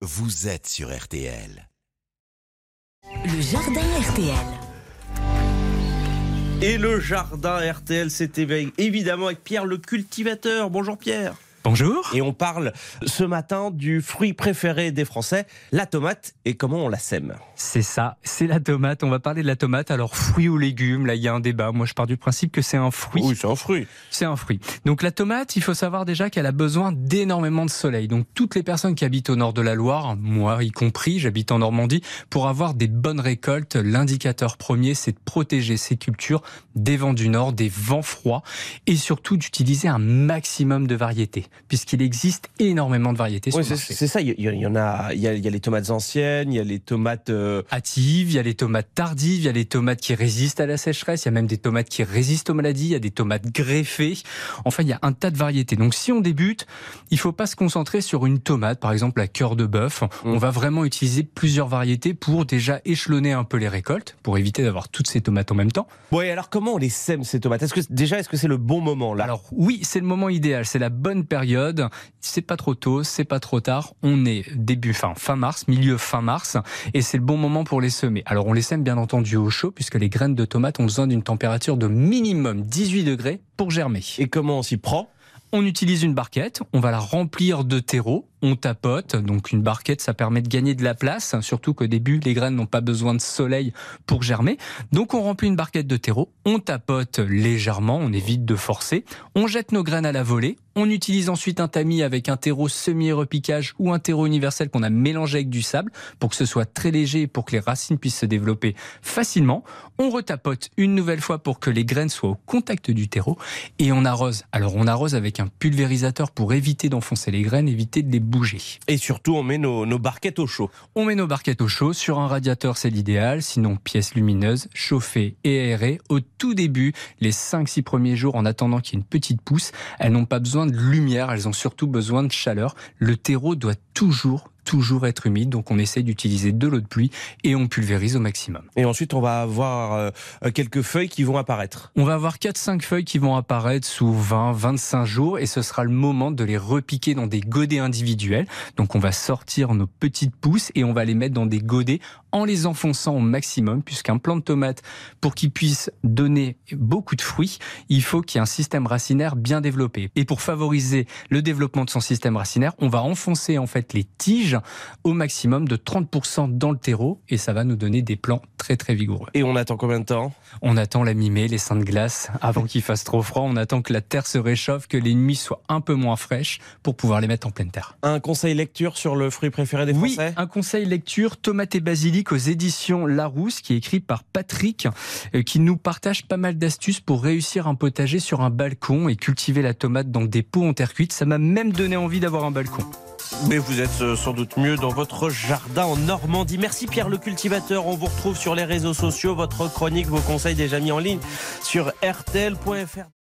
vous êtes sur RTL. Le jardin RTL. Et le jardin RTL, c'était évidemment avec Pierre le cultivateur. Bonjour Pierre. Bonjour. Et on parle ce matin du fruit préféré des Français, la tomate, et comment on la sème. C'est ça, c'est la tomate. On va parler de la tomate. Alors, fruit ou légumes, là, il y a un débat. Moi, je pars du principe que c'est un fruit. Oui, c'est un fruit. C'est un fruit. Donc, la tomate, il faut savoir déjà qu'elle a besoin d'énormément de soleil. Donc, toutes les personnes qui habitent au nord de la Loire, moi y compris, j'habite en Normandie, pour avoir des bonnes récoltes, l'indicateur premier, c'est de protéger ces cultures des vents du nord, des vents froids, et surtout d'utiliser un maximum de variétés puisqu'il existe énormément de variétés oui, C'est ça, il y, en a, il y, a, les tomates anciennes, il y a les tomates euh, hâtives, il y a les tomates tardives, il y a les tomates qui résistent à la sécheresse, il y a même des tomates qui résistent aux maladies, il y a des tomates greffées. Enfin, il y a un tas de variétés. Donc, si on débute, il faut pas se concentrer sur une tomate, par exemple la cœur de bœuf. Mm. On va vraiment utiliser plusieurs variétés pour déjà échelonner un peu les récoltes, pour éviter d'avoir toutes ces tomates en même temps. Oui, alors comment on les sème ces tomates Est-ce que déjà, est-ce que c'est le bon moment là Alors oui, c'est le moment idéal, c'est la bonne période c'est pas trop tôt, c'est pas trop tard. On est début fin, fin mars, milieu fin mars, et c'est le bon moment pour les semer. Alors on les sème bien entendu au chaud, puisque les graines de tomates ont besoin d'une température de minimum 18 degrés pour germer. Et comment on s'y prend? On utilise une barquette, on va la remplir de terreau, on tapote. Donc une barquette, ça permet de gagner de la place, surtout qu'au début, les graines n'ont pas besoin de soleil pour germer. Donc on remplit une barquette de terreau, on tapote légèrement, on évite de forcer, on jette nos graines à la volée, on utilise ensuite un tamis avec un terreau semi-repiquage ou un terreau universel qu'on a mélangé avec du sable pour que ce soit très léger et pour que les racines puissent se développer facilement. On retapote une nouvelle fois pour que les graines soient au contact du terreau et on arrose. Alors on arrose avec un pulvérisateur pour éviter d'enfoncer les graines, éviter de les bouger. Et surtout, on met nos, nos barquettes au chaud. On met nos barquettes au chaud. Sur un radiateur, c'est l'idéal. Sinon, pièce lumineuse, chauffée et aérée. Au tout début, les 5-6 premiers jours, en attendant qu'il y ait une petite pousse, elles n'ont pas besoin de lumière, elles ont surtout besoin de chaleur. Le terreau doit toujours toujours être humide, donc on essaie d'utiliser de l'eau de pluie et on pulvérise au maximum. Et ensuite, on va avoir euh, quelques feuilles qui vont apparaître. On va avoir 4-5 feuilles qui vont apparaître sous 20-25 jours et ce sera le moment de les repiquer dans des godets individuels. Donc on va sortir nos petites pousses et on va les mettre dans des godets en les enfonçant au maximum, puisqu'un plant de tomate, pour qu'il puisse donner beaucoup de fruits, il faut qu'il y ait un système racinaire bien développé. Et pour favoriser le développement de son système racinaire, on va enfoncer en fait les tiges au maximum de 30% dans le terreau et ça va nous donner des plants très très vigoureux. Et on attend combien de temps? On attend la mi-mai, les seins de glace, avant qu'il fasse trop froid. On attend que la terre se réchauffe, que les nuits soient un peu moins fraîches pour pouvoir les mettre en pleine terre. Un conseil lecture sur le fruit préféré des Français? Oui, un conseil lecture, Tomate et basilic aux éditions Larousse, qui est écrit par Patrick, euh, qui nous partage pas mal d'astuces pour réussir un potager sur un balcon et cultiver la tomate dans des pots en terre cuite. Ça m'a même donné envie d'avoir un balcon. Mais vous êtes euh, sans doute mieux dans votre jardin en Normandie. Merci Pierre le cultivateur. On vous retrouve sur les réseaux sociaux. Votre chronique, vos conseils déjà mis en ligne sur rtl.fr.